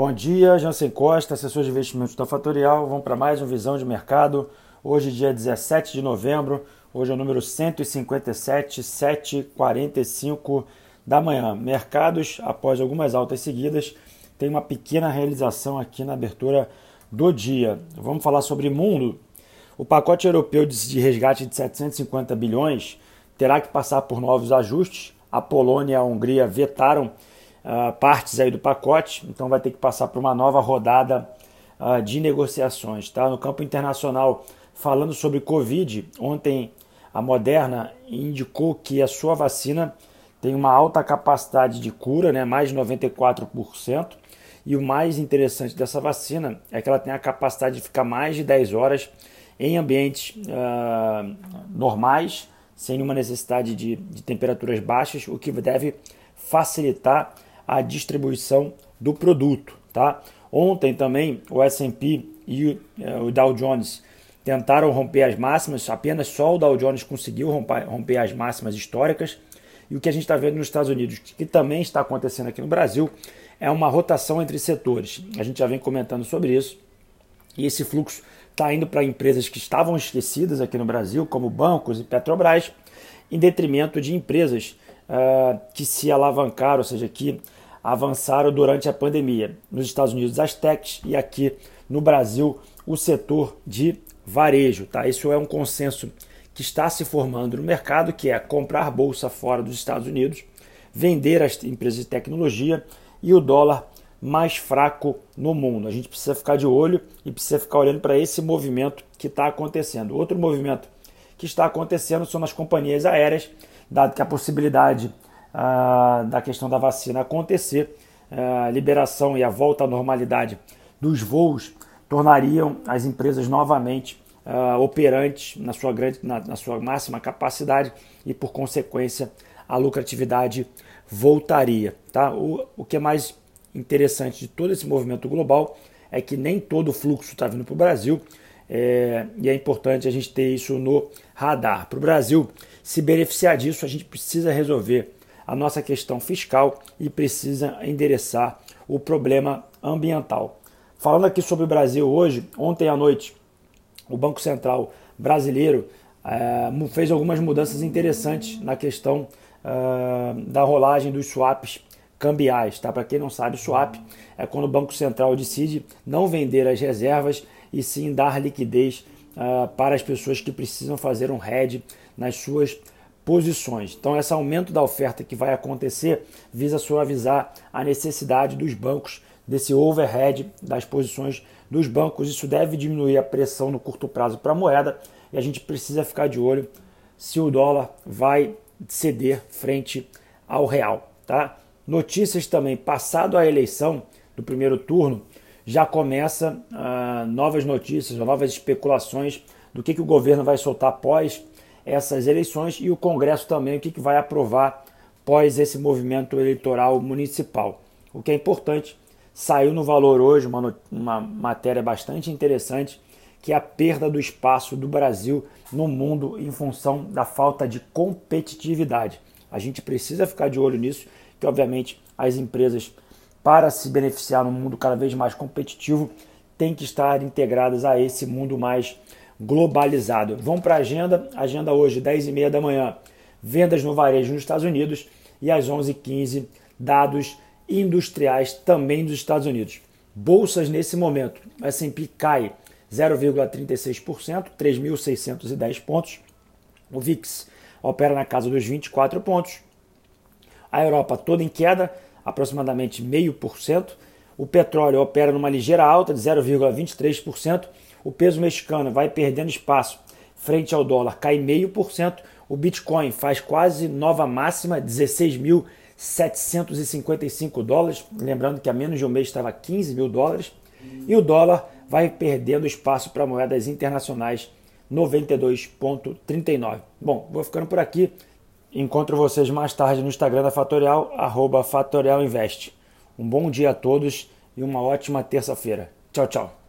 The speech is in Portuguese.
Bom dia, Jansen Costa, assessor de investimentos da Fatorial. Vamos para mais uma visão de mercado. Hoje, dia 17 de novembro, hoje é o número 157, 7h45 da manhã. Mercados, após algumas altas seguidas, tem uma pequena realização aqui na abertura do dia. Vamos falar sobre mundo. O pacote europeu de resgate de 750 bilhões terá que passar por novos ajustes. A Polônia e a Hungria vetaram uh, partes aí do pacote, então vai ter que passar por uma nova rodada uh, de negociações. Tá? No campo internacional, falando sobre Covid, ontem a Moderna indicou que a sua vacina tem uma alta capacidade de cura, né, mais de 94%. E o mais interessante dessa vacina é que ela tem a capacidade de ficar mais de 10 horas em ambientes uh, normais, sem nenhuma necessidade de, de temperaturas baixas, o que deve facilitar a distribuição do produto. Tá? Ontem também o S&P e eh, o Dow Jones tentaram romper as máximas, apenas só o Dow Jones conseguiu romper, romper as máximas históricas. E o que a gente está vendo nos Estados Unidos, que também está acontecendo aqui no Brasil, é uma rotação entre setores. A gente já vem comentando sobre isso. E esse fluxo está indo para empresas que estavam esquecidas aqui no Brasil, como bancos e Petrobras, em detrimento de empresas uh, que se alavancaram, ou seja, que avançaram durante a pandemia. Nos Estados Unidos, as techs e aqui no Brasil, o setor de varejo. Tá? Isso é um consenso que está se formando no mercado, que é comprar bolsa fora dos Estados Unidos, vender as empresas de tecnologia e o dólar mais fraco no mundo. A gente precisa ficar de olho e precisa ficar olhando para esse movimento que está acontecendo. Outro movimento que está acontecendo são nas companhias aéreas, dado que a possibilidade da questão da vacina acontecer, ah, a liberação e a volta à normalidade dos voos tornariam as empresas novamente ah, operantes na sua, grande, na, na sua máxima capacidade e, por consequência, a lucratividade voltaria. Tá? O, o que é mais interessante de todo esse movimento global é que nem todo o fluxo está vindo para o Brasil é, e é importante a gente ter isso no radar. Para o Brasil se beneficiar disso, a gente precisa resolver a nossa questão fiscal e precisa endereçar o problema ambiental. Falando aqui sobre o Brasil hoje, ontem à noite, o Banco Central brasileiro é, fez algumas mudanças interessantes na questão é, da rolagem dos swaps cambiais. Tá? Para quem não sabe, swap é quando o Banco Central decide não vender as reservas e sim dar liquidez uh, para as pessoas que precisam fazer um hedge nas suas posições. Então, esse aumento da oferta que vai acontecer visa suavizar a necessidade dos bancos desse overhead das posições dos bancos. Isso deve diminuir a pressão no curto prazo para a moeda e a gente precisa ficar de olho se o dólar vai ceder frente ao real. Tá? Notícias também, passado a eleição do primeiro turno, já começa uh, novas notícias, novas especulações do que, que o governo vai soltar após essas eleições e o Congresso também o que, que vai aprovar após esse movimento eleitoral municipal. O que é importante, saiu no valor hoje uma, uma matéria bastante interessante, que é a perda do espaço do Brasil no mundo em função da falta de competitividade. A gente precisa ficar de olho nisso, que obviamente as empresas, para se beneficiar no mundo cada vez mais competitivo, têm que estar integradas a esse mundo mais globalizado. Vamos para a agenda. Agenda hoje, 10h30 da manhã, vendas no varejo nos Estados Unidos e às 11h15, dados industriais também dos Estados Unidos. Bolsas nesse momento, S&P cai 0,36%, 3.610 pontos. O VIX opera na casa dos 24 pontos. A Europa toda em queda, aproximadamente 0,5%. O petróleo opera numa ligeira alta de 0,23% o peso mexicano vai perdendo espaço frente ao dólar, cai meio por cento. O Bitcoin faz quase nova máxima, 16.755 dólares. Lembrando que há menos de um mês estava 15 mil dólares. E o dólar vai perdendo espaço para moedas internacionais, 92,39. Bom, vou ficando por aqui. Encontro vocês mais tarde no Instagram da Fatorial, arroba Fatorial Invest. Um bom dia a todos e uma ótima terça-feira. Tchau, tchau.